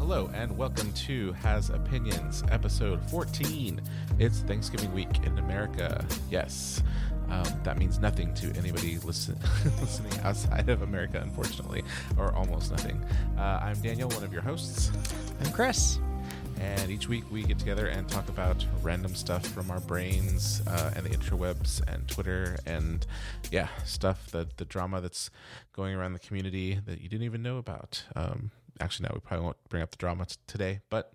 hello, and welcome to Has Opinions, episode 14. It's Thanksgiving week in America. Yes, um, that means nothing to anybody listen, listening outside of America, unfortunately, or almost nothing. Uh, I'm Daniel, one of your hosts, I'm Chris. and each week we get together and talk about random stuff from our brains uh, and the interwebs and Twitter and yeah, stuff that the drama that's going around the community that you didn't even know about. Um, actually, no, we probably won't bring up the drama t- today, but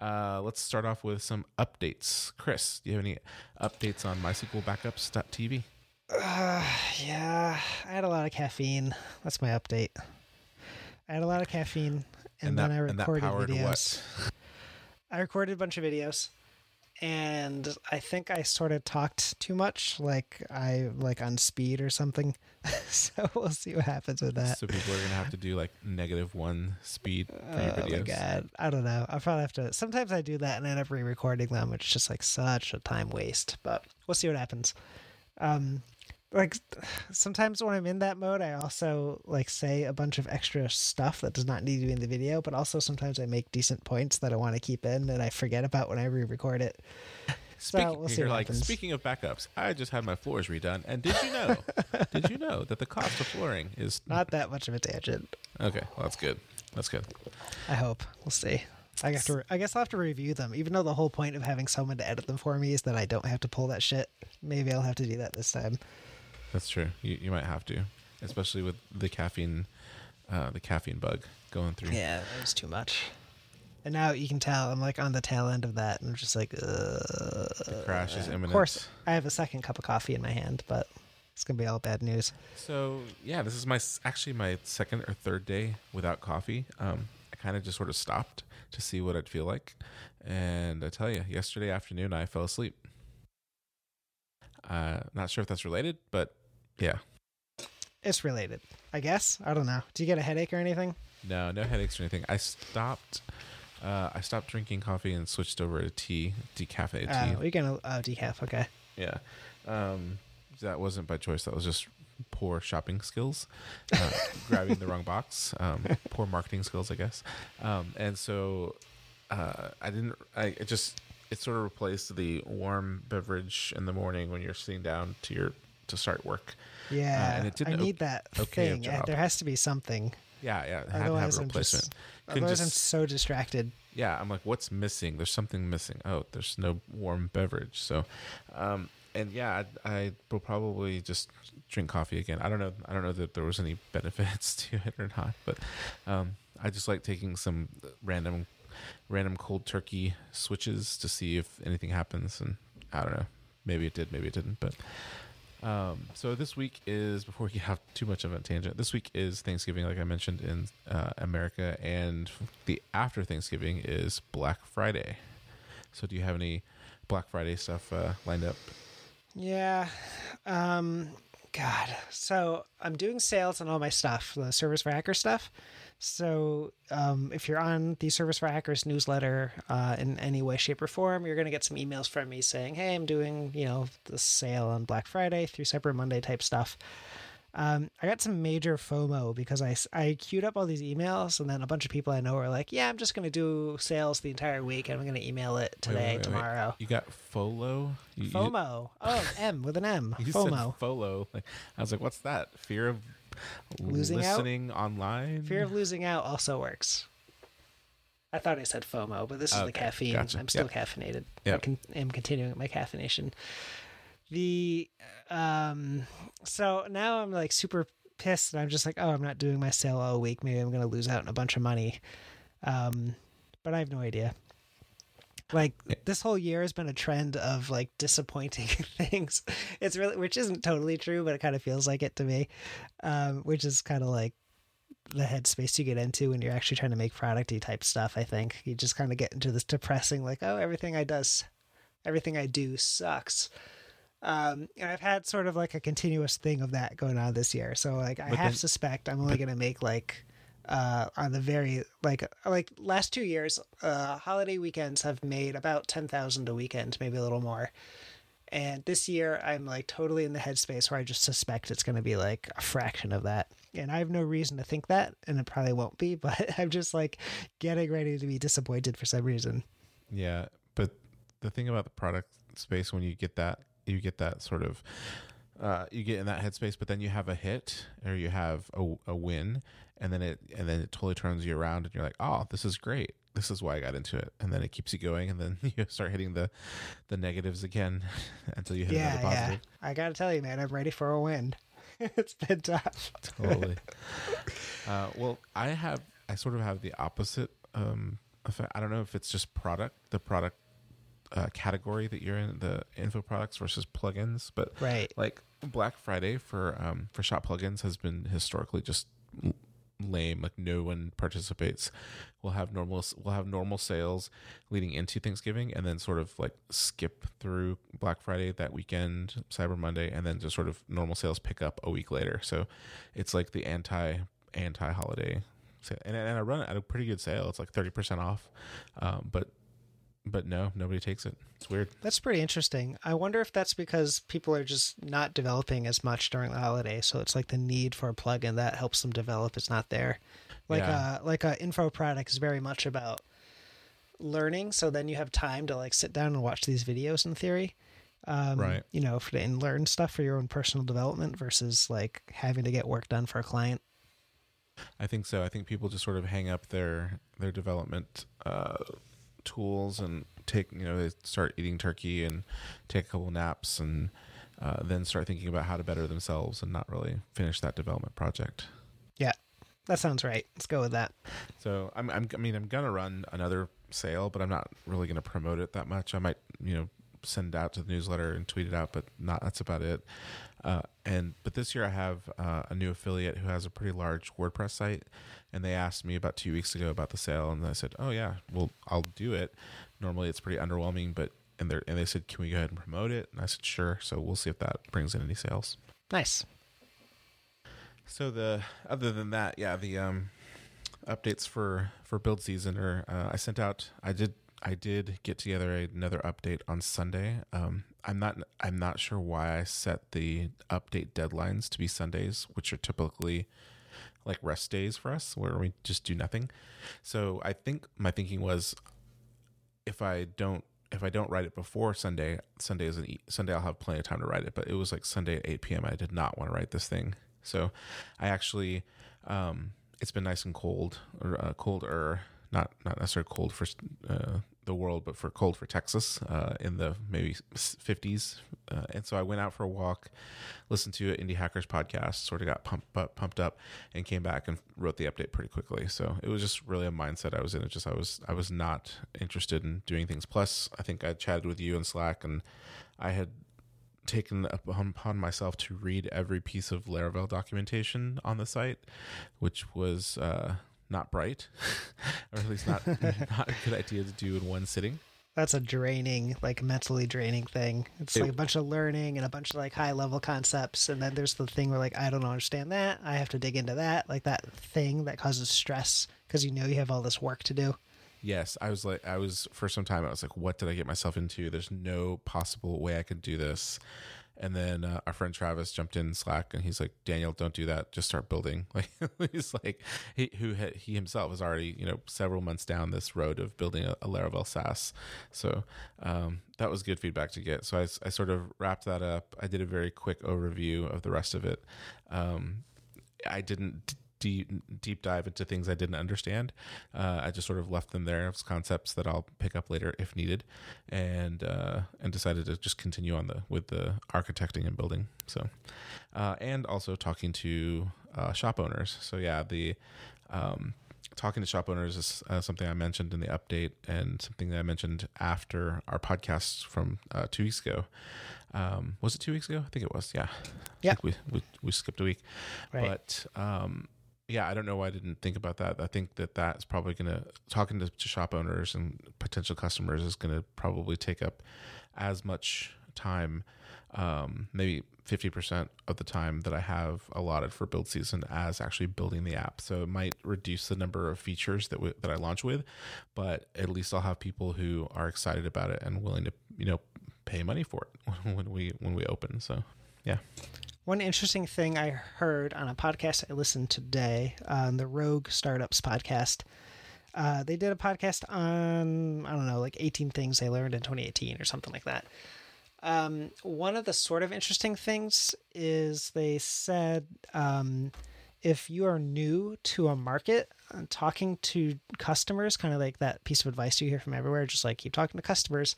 uh, let's start off with some updates. Chris, do you have any updates on MySQLBackups.tv? Uh, yeah, I had a lot of caffeine. That's my update. I had a lot of caffeine, and, then that, I and that recorded videos. what? I recorded a bunch of videos, and I think I sort of talked too much, like I like on speed or something. so we'll see what happens with that. So people are gonna have to do like negative one speed for your Oh my god, I don't know. I probably have to. Sometimes I do that and I end up re-recording them. It's just like such a time waste. But we'll see what happens. Um, like sometimes when I'm in that mode, I also like say a bunch of extra stuff that does not need to be in the video. But also sometimes I make decent points that I want to keep in and I forget about when I re-record it. So Speaking, we'll see you're like, happens. speaking of backups, I just had my floors redone, and did you know? did you know that the cost of flooring is Not that much of a tangent. okay? Well, that's good. That's good. I hope. We'll see. I have to. I guess I'll have to review them. Even though the whole point of having someone to edit them for me is that I don't have to pull that shit. Maybe I'll have to do that this time. That's true. You you might have to, especially with the caffeine, uh, the caffeine bug going through. Yeah, it was too much. And now you can tell I'm like on the tail end of that, and I'm just like, uh, The crash is imminent. of course, I have a second cup of coffee in my hand, but it's gonna be all bad news. So yeah, this is my actually my second or third day without coffee. Um, I kind of just sort of stopped to see what I'd feel like, and I tell you, yesterday afternoon I fell asleep. Uh, not sure if that's related, but yeah, It's related, I guess. I don't know. Do you get a headache or anything? no, no headaches or anything. I stopped. Uh, I stopped drinking coffee and switched over to tea, decaffeinated tea. Uh, we're gonna oh decaf. Okay. Yeah. Um, that wasn't by choice. That was just poor shopping skills, uh, grabbing the wrong box, um, poor marketing skills, I guess. Um, and so uh, I didn't, I it just, it sort of replaced the warm beverage in the morning when you're sitting down to your, to start work. Yeah, Uh, and it didn't I need that okay thing. Uh, job. There has to be something. Yeah. Yeah. It had to have Otherwise, a I'm replacement. just. Couldn't Otherwise, I'm so distracted. yeah i'm like what's missing there's something missing oh there's no warm beverage so um and yeah I, I will probably just drink coffee again i don't know i don't know that there was any benefits to it or not but um i just like taking some random random cold turkey switches to see if anything happens and i don't know maybe it did maybe it didn't but um, so this week is before we have too much of a tangent. This week is Thanksgiving, like I mentioned in uh, America, and the after Thanksgiving is Black Friday. So, do you have any Black Friday stuff uh, lined up? Yeah. Um God. So I'm doing sales on all my stuff, the Servers for Hackers stuff. So um, if you're on the Servers for Hackers newsletter uh, in any way, shape, or form, you're going to get some emails from me saying, "Hey, I'm doing you know the sale on Black Friday through Cyber Monday type stuff." Um, I got some major FOMO because I, I queued up all these emails, and then a bunch of people I know were like, "Yeah, I'm just going to do sales the entire week, and I'm going to email it today, wait, wait, wait. tomorrow." You got FOLO? You, you- FOMO. Oh, M with an M. You, FOMO. said FOLO. I was like, what's that? Fear of Losing out? online? Fear of losing out also works. I thought I said FOMO, but this is the caffeine. gotcha. I'm still Yep. caffeinated. I Yep. con- am continuing my caffeination. The um, so now I'm like super pissed, and I'm just like, oh, I'm not doing my sale all week. Maybe I'm gonna lose out on a bunch of money. Um, but I have no idea. Like this whole year has been a trend of like disappointing things. It's really, which isn't totally true, but it kind of feels like it to me. Um, which is kind of like the headspace you get into when you're actually trying to make producty type stuff. I think you just kind of get into this depressing, like, oh, everything I does, everything I do sucks. Um, and I've had sort of like a continuous thing of that going on this year. So like, I But half then- suspect I'm only going to make like uh, on the very like like last two years, uh, holiday weekends have made about ten thousand a weekend, maybe a little more. And this year, I'm like totally in the headspace where I just suspect it's going to be like a fraction of that. And I have no reason to think that, and it probably won't be, but I'm just like getting ready to be disappointed for some reason. Yeah, but the thing about the product space when you get that, you get that sort of, uh, you get in that headspace, but then you have a hit or you have a, a win, and then it and then it totally turns you around, and you're like, oh, this is great. This is why I got into it, and then it keeps you going, and then you start hitting the the negatives again until you hit Yeah, another positive. yeah. I got to tell you, man, I'm ready for a win. it's been tough. totally. uh, well, I have I sort of have the opposite um, effect. I don't know if it's just product, the product uh, category that you're in, the info products versus plugins, but Right. like Black Friday for um, for shop plugins has been historically just lame. Like no one participates. We'll have normal we'll have normal sales leading into Thanksgiving, and then sort of like skip through Black Friday that weekend, Cyber Monday, and then just sort of normal sales pick up a week later. So it's like the anti anti holiday. And, and I run it at a pretty good sale. It's like thirty percent off, um, but but no, nobody takes it. It's weird. That's pretty interesting. I wonder if that's because people are just not developing as much during the holiday, so it's like the need for a plugin that helps them develop is not there. Like Yeah. a like a info product is very much about learning, so then you have time to like sit down and watch these videos in theory. Um, Right. You know, for, and learn stuff for your own personal development versus like having to get work done for a client. I think so. I think people just sort of hang up their their development uh, tools and take you know they start eating turkey and take a couple naps and uh, then start thinking about how to better themselves and not really finish that development project. Yeah, that sounds right. Let's go with that. So I'm, I'm I mean I'm gonna run another sale, but I'm not really gonna promote it that much. I might you know send it out to the newsletter and tweet it out, but not that's about it. Uh, and but this year I have uh, a new affiliate who has a pretty large WordPress site, and they asked me about two weeks ago about the sale, and I said, oh yeah, well I'll do it. Normally it's pretty underwhelming, but and they and they said, can we go ahead and promote it? And I said, sure. So we'll see if that brings in any sales. Nice. So the other than that, yeah, the um, updates for for build season are uh, I sent out. I did I did get together another update on Sunday. Um, I'm not I'm not sure why I set the update deadlines to be Sundays, which are typically like rest days for us, where we just do nothing. So I think my thinking was, if I don't if I don't write it before Sunday, Sunday is an Sunday. I'll have plenty of time to write it. But it was like Sunday at eight p.m. I did not want to write this thing, so I actually um, it's been nice and cold or uh, colder, not not necessarily cold for uh, the world, but for cold for Texas uh, in the maybe fifties. Uh, and so I went out for a walk, listened to an Indie Hackers podcast, sort of got pumped up, pumped up, and came back and wrote the update pretty quickly. So it was just really a mindset I was in. It just I was I was not interested in doing things. Plus, I think I chatted with you in Slack, and I had taken upon, upon myself to read every piece of Laravel documentation on the site, which was uh, not bright, or at least not not a good idea to do in one sitting. That's a draining, like mentally draining thing. It's It- like a bunch of learning and a bunch of like high level concepts, and then there's the thing where like I don't understand that. I have to dig into that, like that thing that causes stress because you know you have all this work to do. Yes, I was like, I was for some time. I was like, what did I get myself into? There's no possible way I could do this. And then uh, our friend Travis jumped in Slack and he's like, Daniel, don't do that. Just start building. Like he's like, he who he himself was already you know several months down this road of building a, a Laravel SaaS. So um, that was good feedback to get. So I, I sort of wrapped that up. I did a very quick overview of the rest of it. Um, I didn't deep deep dive into things I didn't understand. Uh, I just sort of left them there as concepts that I'll pick up later if needed, and uh, and decided to just continue on the with the architecting and building. So, uh, and also talking to uh, shop owners. So yeah, the um, talking to shop owners is uh, something I mentioned in the update and something that I mentioned after our podcast from uh, two weeks ago. Um, was it two weeks ago? I think it was. Yeah. I Yeah. think We, we we skipped a week, Right. but um, yeah, I don't know why I didn't think about that. I think that that's probably going to talking to, to shop owners and potential customers is going to probably take up as much time, um, maybe fifty percent of the time that I have allotted for build season as actually building the app. So it might reduce the number of features that that I launch with, but at least I'll have people who are excited about it and willing to you know pay money for it when we when we open. So yeah. One interesting thing I heard on a podcast I listened to today, on the Rogue Startups podcast. Uh, they did a podcast on I don't know, like 18 things they learned in 2018 or something like that. Um, one of the sort of interesting things is they said um, if you are new to a market, uh, talking to customers, kind of like that piece of advice you hear from everywhere, just like keep talking to customers,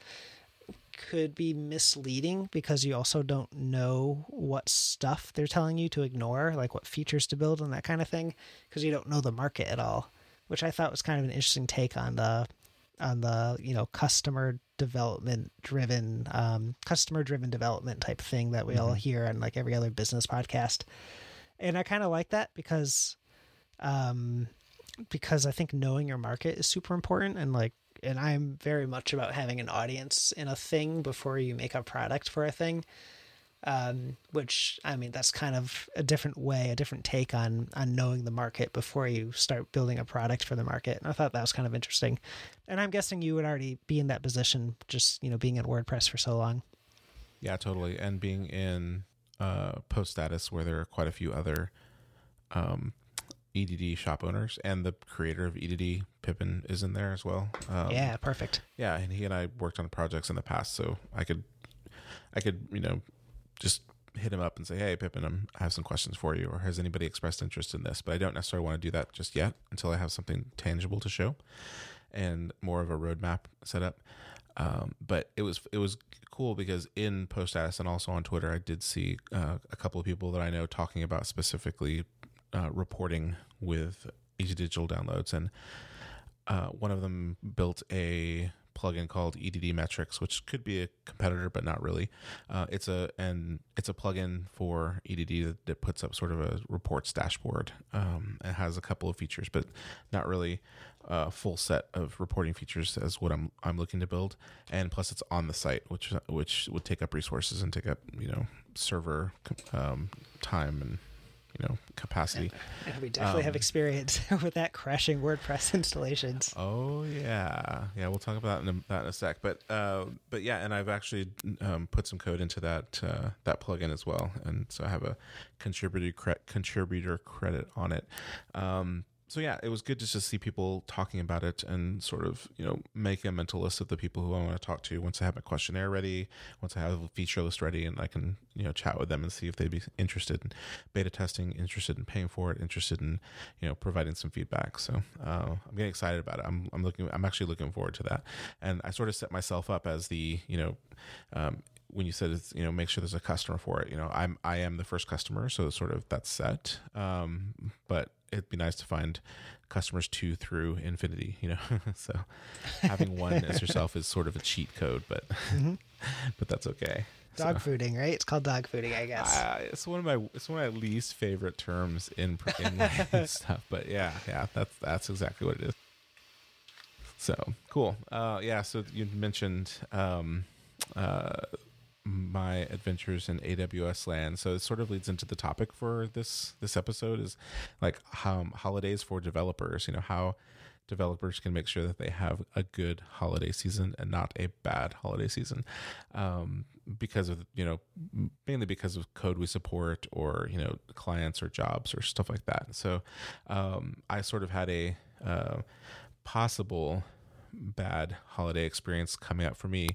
could be misleading because you also don't know what stuff they're telling you to ignore, like what features to build and that kind of thing, because you don't know the market at all. Which I thought was kind of an interesting take on the on the you know customer development driven um, customer driven development type thing that we mm-hmm. all hear on like every other business podcast and i kind of like that because um because i think knowing your market is super important and like and i'm very much about having an audience in a thing before you make a product for a thing um, which I mean that's kind of a different way, a different take on on knowing the market before you start building a product for the market. And I thought that was kind of interesting. And I'm guessing you would already be in that position, just you know, being in WordPress for so long. Yeah, totally. And being in uh, post status where there are quite a few other um, EDD shop owners, and the creator of EDD, Pippin, is in there as well. Um, yeah, perfect. Yeah, and he and I worked on projects in the past, so I could, I could, you know, just hit him up and say, "Hey, Pippin, I'm, I have some questions for you," or "Has anybody expressed interest in this?" But I don't necessarily want to do that just yet until I have something tangible to show and more of a roadmap set up. Um, but it was it was cool because in post status and also on Twitter, I did see uh, a couple of people that I know talking about specifically uh, reporting with Easy Digital downloads, and uh, one of them built a plugin called EDD Metrics, which could be a competitor, but not really. Uh, it's a and it's a plugin for EDD that, that puts up sort of a reports dashboard. Um, it has a couple of features, but not really a full set of reporting features as what I'm I'm looking to build. And plus, it's on the site, which which would take up resources and take up you know server um, time and you know capacity. We definitely um, have experience with that crashing WordPress installations. Oh yeah, yeah. We'll talk about that in a, that in a sec. But uh, but yeah, and I've actually um, put some code into that uh, that plugin as well, and so I have a contributor cre- contributor credit on it. Um, so yeah, it was good to just see people talking about it and sort of you know make a mental list of the people who I want to talk to once I have my questionnaire ready, once I have a feature list ready, and I can you know chat with them and see if they'd be interested in beta testing, interested in paying for it, interested in you know providing some feedback. So uh, I'm getting excited about it. I'm I'm looking I'm actually looking forward to that, and I sort of set myself up as the you know. Um, when you said it's, you know make sure there's a customer for it you know i'm i am the first customer so sort of that's set um, but it'd be nice to find customers two through infinity, you know. so having one as yourself is sort of a cheat code, but mm-hmm. but that's okay. Dog so, fooding, right? It's called dog fooding, I guess. Uh, it's one of my it's one of my least favorite terms in in stuff, but yeah, yeah, that's that's exactly what it is. So cool. Uh, yeah. So you mentioned um, uh, my adventures in AWS land. So it sort of leads into the topic for this this episode is like um, holidays for developers. You know how developers can make sure that they have a good holiday season and not a bad holiday season um, because of you know mainly because of code we support or you know clients or jobs or stuff like that so um, i sort of had a uh, possible bad holiday experience coming up for me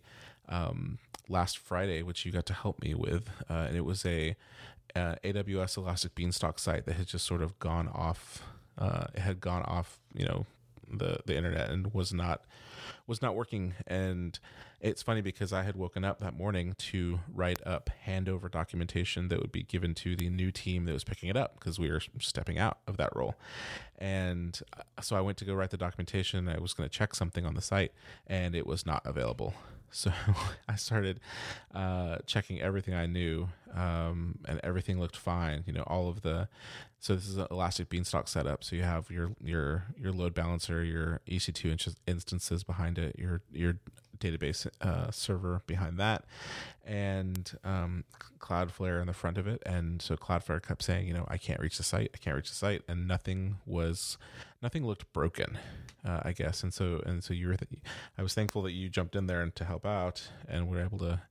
um, last Friday, which you got to help me with, uh, and it was a uh, AWS Elastic Beanstalk site that had just sort of gone off. Uh, it had gone off, you know, the the internet and was not was not working. And it's funny because I had woken up that morning to write up handover documentation that would be given to the new team that was picking it up because we were stepping out of that role. And uh, so I went to go write the documentation. I was going to check something on the site, and it was not available. So I started uh, checking everything I knew, um, and everything looked fine. You know, all of the. So this is an Elastic Beanstalk setup. So you have your your your load balancer, your EC2 instances behind it, your your database uh, server behind that, and um, Cloudflare in the front of it. And so Cloudflare kept saying, you know, I can't reach the site, I can't reach the site, and nothing was, nothing looked broken, uh, I guess. And so and so you were, th- I was thankful that you jumped in there and to help out, and we are able to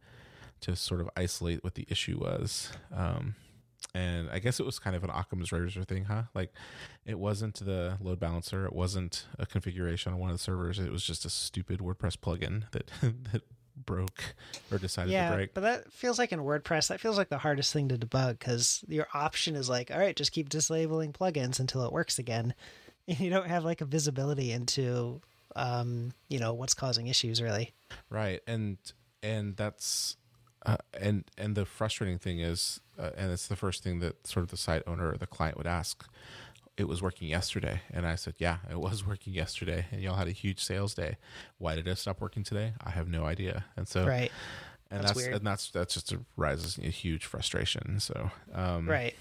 to sort of isolate what the issue was. Um, and I guess it was kind of an Occam's razor thing, huh? Like, it wasn't the load balancer, it wasn't a configuration on one of the servers. It was just a stupid WordPress plugin that that broke or decided yeah, to break. but that feels like in WordPress, that feels like the hardest thing to debug because your option is like, all right, just keep disablling plugins until it works again. And you don't have like a visibility into, um, you know, what's causing issues really. Right, and and that's uh, and and the frustrating thing is, uh, and it's the first thing that sort of the site owner or the client would ask. It was working yesterday, and I said, "Yeah, it was working yesterday, and y'all had a huge sales day. Why did it stop working today? I have no idea." And so, Right. and That's that's, weird. and that's that's just a rises a huge frustration. So, um, Right.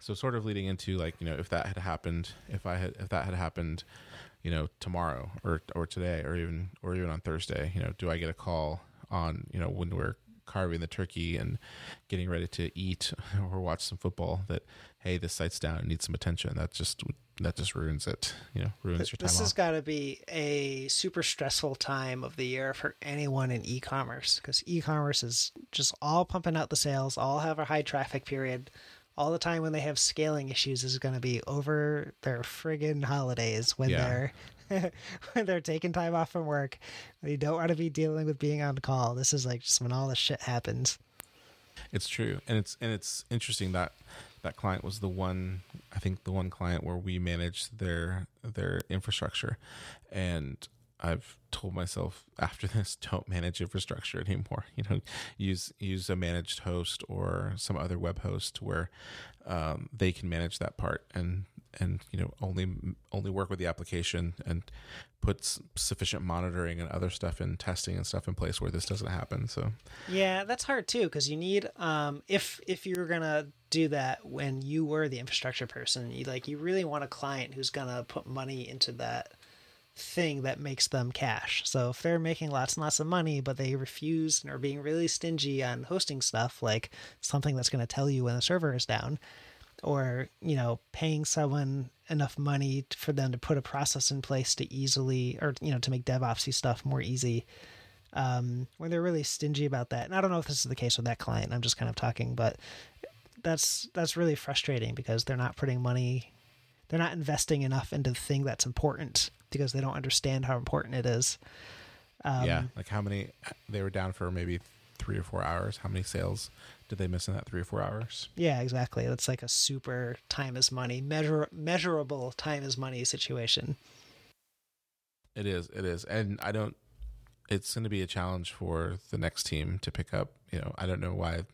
so sort of leading into like you know if that had happened if i had if that had happened you know tomorrow or or today or even or even on thursday you know do i get a call on you know when we're carving the turkey and getting ready to eat or watch some football that hey this site's down and needs some attention that just that just ruins it you know ruins your time This has got to be a super stressful time of the year for anyone in e-commerce because e-commerce is just all pumping out the sales, all have a high traffic period. All the time when they have scaling issues is going to be over their friggin' holidays when Yeah. they're when they're taking time off from work. They don't want to be dealing with being on call. This is like just when all this shit happens. It's true, and it's and it's interesting that that client was the one. I think the one client where we managed their their infrastructure, and I've told myself after this, don't manage infrastructure anymore. You know, use use a managed host or some other web host where um, they can manage that part and and you know only only work with the application and put s- sufficient monitoring and other stuff and testing and stuff in place where this doesn't happen. So Yeah, that's hard too because you need um if if you're gonna do that when you were the infrastructure person, you like you really want a client who's gonna put money into that thing that makes them cash. So if they're making lots and lots of money but they refuse and are being really stingy on hosting stuff like something that's gonna tell you when the server is down, or you know paying someone enough money for them to put a process in place to easily or you know to make DevOpsy stuff more easy um, when they're really stingy about that. And I don't know if this is the case with that client. I'm just kind of talking, but that's that's really frustrating because they're not putting money, they're not investing enough into the thing that's important because they don't understand how important it is. Um, yeah, like how many they were down for maybe three or four hours. How many sales did they miss in that three or four hours? Yeah, exactly. That's like a super time is money, measure measurable time is money situation. It is, it is, and I don't. It's going to be a challenge for the next team to pick up. You know, I don't know why.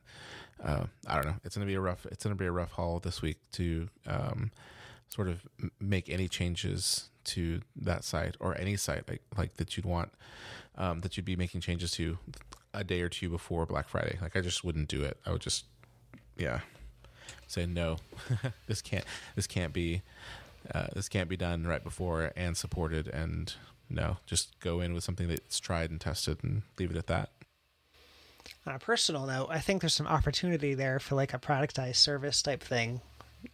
Uh, I don't know. It's going to be a rough. It's going to be a rough haul this week to um, sort of make any changes to that site or any site like like that you'd want um, that you'd be making changes to a day or two before Black Friday. Like I just wouldn't do it. I would just, yeah, say no. this can't. This can't be. Uh, this can't be done right before and supported. And no, just go in with something that's tried and tested and leave it at that. On a personal note, I think there's some opportunity there for like a productized service type thing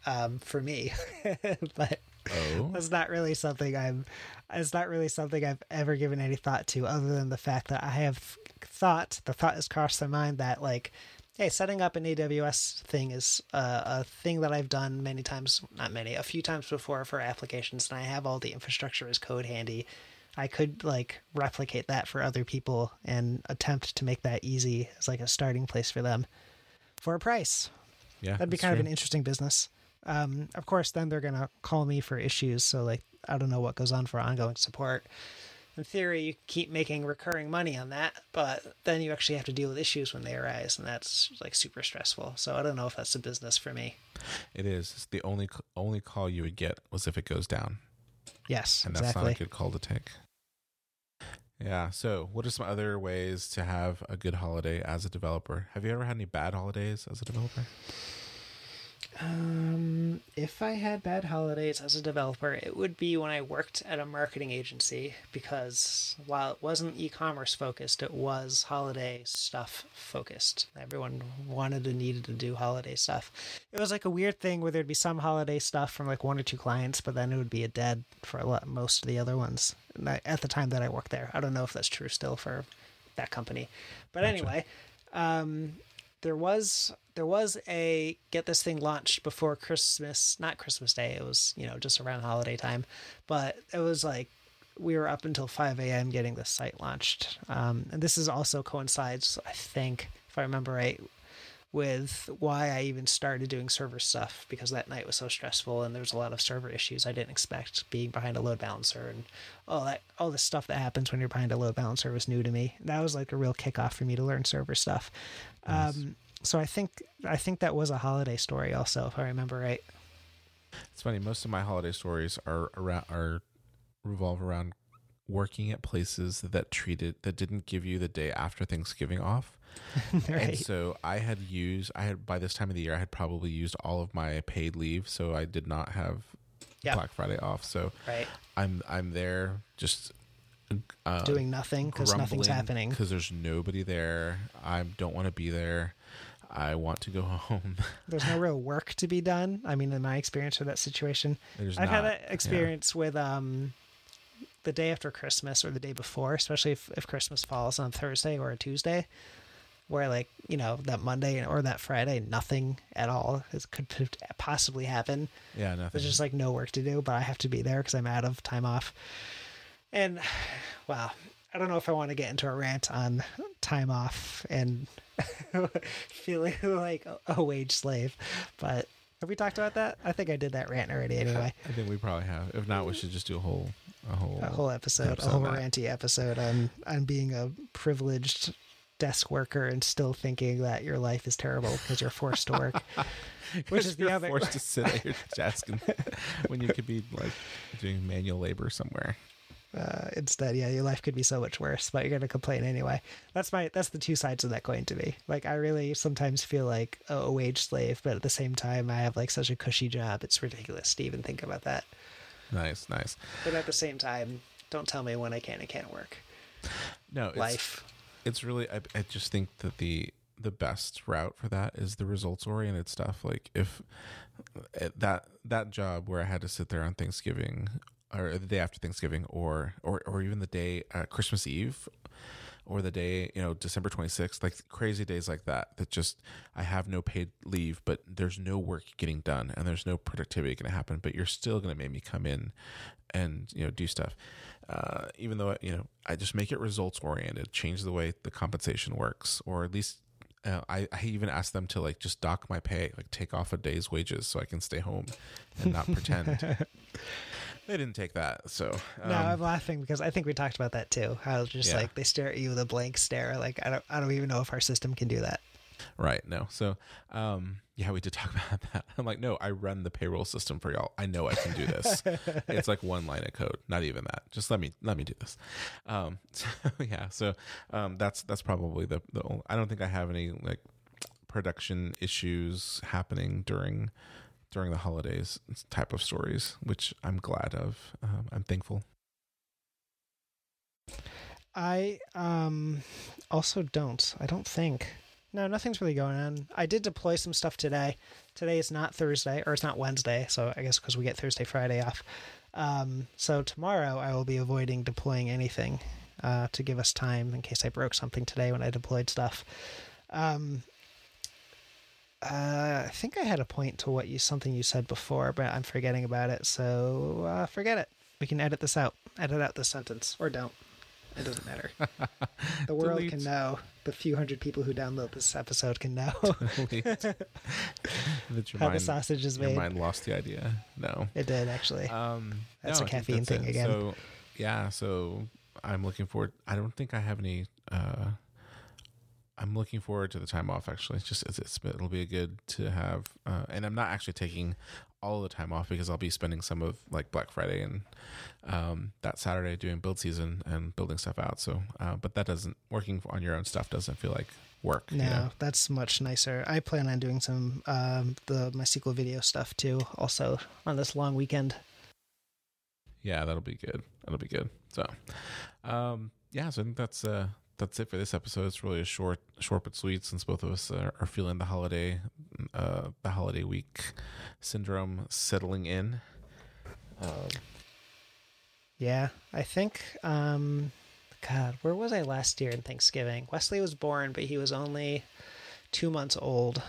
um, for me, but Oh, that's not really something I'm. It's not really something I've ever given any thought to, other than the fact that I have thought the thought has crossed my mind that like, hey, setting up an AWS thing is uh, a thing that I've done many times, not many, a few times before for applications, and I have all the infrastructure as code handy. I could like replicate that for other people and attempt to make that easy as like a starting place for them for a price. yeah. That'd be kind of an interesting business. Um, of course, then they're gonna call me for issues. So like, I don't know what goes on for ongoing support. In theory, you keep making recurring money on that, but then you actually have to deal with issues when they arise, and that's like super stressful. So I don't know if that's a business for me. It is. It's the only only call you would get was if it goes down, Yes, and that's exactly. not a good call to take. Yeah. So, what are some other ways to have a good holiday as a developer? Have you ever had any bad holidays as a developer? Um, if I had bad holidays as a developer, it would be when I worked at a marketing agency because while it wasn't e-commerce focused, it was holiday stuff focused. Everyone wanted and needed to do holiday stuff. It was like a weird thing where there'd be some holiday stuff from like one or two clients, but then it would be a dead for a lot, most of the other ones. I- At the time that I worked there, I don't know if that's true still for that company. But Gotcha. anyway, um, there was there was a get this thing launched before Christmas, not Christmas Day. It was you know just around holiday time, but it was like we were up until 5 a.m. getting the site launched. Um, and this is also coincides, I think, if I remember right, with why I even started doing server stuff because that night was so stressful and there was a lot of server issues I didn't expect being behind a load balancer and all that all the stuff that happens when you're behind a load balancer was new to me. That was like a real kickoff for me to learn server stuff. Nice. Um, so I think I think that was a holiday story also, if I remember right. It's funny. Most of my holiday stories are around are revolve around working at places that treated that didn't give you the day after Thanksgiving off. And so I had used I had by this time of the year I had probably used all of my paid leave, so I did not have Yep. Black Friday off. So right. I'm I'm there just uh, Doing nothing because nothing's happening. because there's nobody there. I don't want to be there. I want to go home. There's no real work to be done. I mean, in my experience with that situation, There's I've had that experience with um the day after Christmas or the day before, especially if, if Christmas falls on Thursday or a Tuesday, where like, you know, that Monday or that Friday, nothing at all is, could possibly happen. Yeah, nothing. There's just like no work to do, but I have to be there because I'm out of time off. And wow, I don't know if I want to get into a rant on time off and feeling like a, a wage slave, but have we talked about that? I think I did that rant already anyway. I think we probably have. If not, we should just do a whole a whole a whole episode, episode a whole ranty episode on on being a privileged desk worker and still thinking that your life is terrible because you're forced to work. Which is the other forced to sit at your desk and, when you could be like doing manual labor somewhere. uh, instead yeah your life could be so much worse but you're gonna complain anyway that's my that's the two sides of that coin to me like i really sometimes feel like a, wage slave but at the same time i have like such a cushy job it's ridiculous to even think about that Nice, nice. but at the same time don't tell me when i can and can't work No, it's, life It's really. I, I just think that the the best route for that is the results oriented stuff. Like if eh, that that job where I had to sit there on Thanksgiving or the day after Thanksgiving or or or even the day uh, Christmas Eve or the day you know December 26th like crazy days like that that just I have no paid leave but there's no work getting done and there's no productivity going to happen but you're still going to make me come in and you know do stuff. Uh, even though you know I just make it results oriented change the way the compensation works or at least uh, I, I even asked them to like just dock my pay like take off a day's wages so I can stay home and not pretend they didn't take that so um, no i'm laughing because i think we talked about that too how just Yeah. like they stare at you with a blank stare like i don't i don't even know if our system can do that Right. No. So, um, yeah, we did talk about that. I'm like, no, I run the payroll system for y'all. I know I can do this. it's like one line of code, not even that. Just let me let me do this. Um, so, yeah. So, um, that's that's probably the the. Only, I don't think I have any like production issues happening during during the holidays type of stories, which I'm glad of. Um, I'm thankful. I um also don't. I don't think. No, nothing's really going on. I did deploy some stuff today. Today is not Thursday, or it's not Wednesday, so I guess because we get Thursday, Friday off. Um, so tomorrow I will be avoiding deploying anything uh, to give us time in case I broke something today when I deployed stuff. Um, uh, I think I had a point to what you something you said before, but I'm forgetting about it. So uh, forget it. We can edit this out. Edit out this sentence, or don't. It doesn't matter. The world Delete. can know. The few hundred people who download this episode can know how the sausage is made. your mind lost the idea. No. It did actually. Um, That's no, a caffeine that's thing it. again. So, yeah, so I'm looking forward. I don't think I have any. Uh, I'm looking forward to the time off. Actually, it's just it's, it's it'll be good to have. Uh, and I'm not actually taking all the time off because I'll be spending some of like Black Friday and um, that Saturday doing build season and building stuff out. So, uh, but that doesn't working on your own stuff doesn't feel like work. you know? that's much nicer. I plan on doing some um, the MySQL video stuff too, also on this long weekend. yeah that'll be good that'll be good so um yeah so i think that's uh that's it for this episode it's really a short short but sweet since both of us are, are feeling the holiday uh the holiday week syndrome settling in um Yeah, I think um, God, where was I last year in Thanksgiving? Wesley was born, but he was only two months old.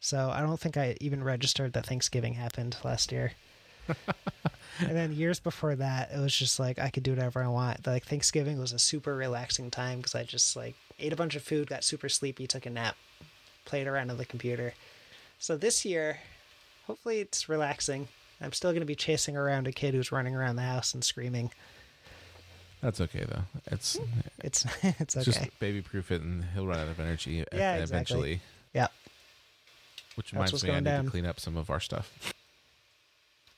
So I don't think I even registered that Thanksgiving happened last year. and then years before that, it was just like I could do whatever I want. Like Thanksgiving was a super relaxing time because I just like ate a bunch of food, got super sleepy, took a nap, played around on the computer. So this year, hopefully it's relaxing. I'm still going to be chasing around a kid who's running around the house and screaming. That's okay though. It's hmm. It's it's it's okay. just baby proof it, and he'll run out of energy Yeah, eventually. exactly. Yeah. Which reminds me, I need down. to clean up some of our stuff.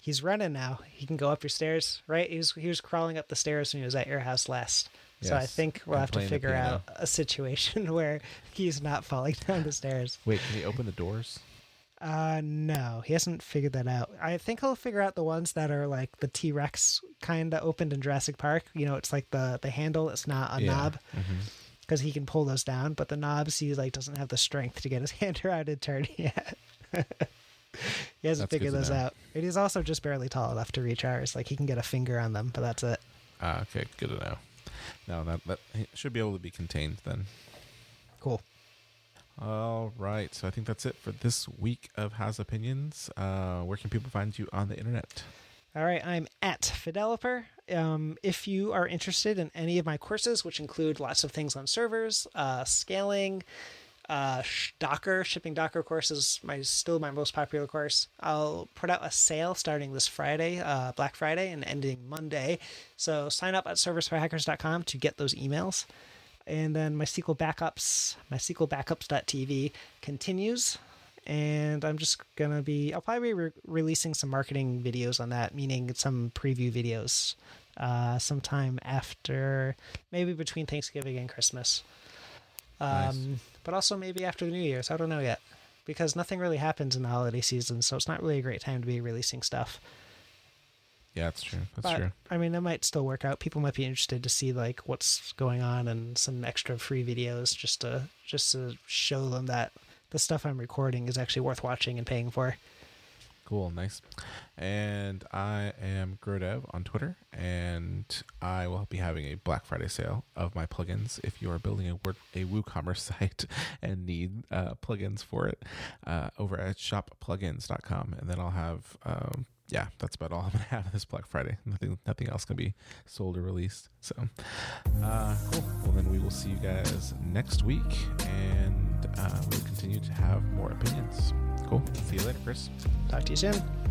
He's running now. He can go up your stairs, right? He was he was crawling up the stairs when he was at your house last. So I think we'll have to figure out a situation where he's not falling down the stairs. Wait, can he open the doors? Uh no, he hasn't figured that out. I think he'll figure out the ones that are like the T Rex kind that opened in Jurassic Park. You know, it's like the the handle. It's not a Yeah. knob Mhm. because he can pull those down, but the knobs he like doesn't have the strength to get his hand around and turn yet. He hasn't figured those out. And he's also just barely tall enough to reach ours. Like he can get a finger on them, but that's it. Ah, okay, good to know. No, that that should be able to be contained then. Cool. All right, so I think that's it for this week of Has Opinions. Uh, where can people find you on the internet? All right, I'm at Fideloper. Um, if you are interested in any of my courses, which include lots of things on servers, uh, scaling, uh, Docker, shipping Docker course is my still my most popular course. I'll put out a sale starting this Friday, uh, Black Friday, and ending Monday. So sign up at serversforhackers.com to get those emails. And then MySQL backups, MySQL backups.tv continues and I'm just gonna be. I'll probably be re- releasing some marketing videos on that, meaning some preview videos, uh, sometime after, maybe between Thanksgiving and Christmas. Um, Nice. but also maybe after the New Year's. I don't know yet, because nothing really happens in the holiday season, so it's not really a great time to be releasing stuff. Yeah, that's true. That's but true. I mean, it might still work out. People might be interested to see like what's going on and some extra free videos just to just to show them that the stuff I'm recording is actually worth watching and paying for. Cool, nice. And I am growdev on Twitter, and I will be having a Black Friday sale of my plugins. If you are building a Word, a WooCommerce site and need uh, plugins for it, uh, over at shopplugins.com, and then I'll have. Um, yeah, that's about all I'm gonna have this Black Friday. Nothing, nothing else can be sold or released. So, uh, cool. Well, then we will see you guys next week, uh, we'll continue to have more opinions. Cool. See you later, Chris. Talk to you soon.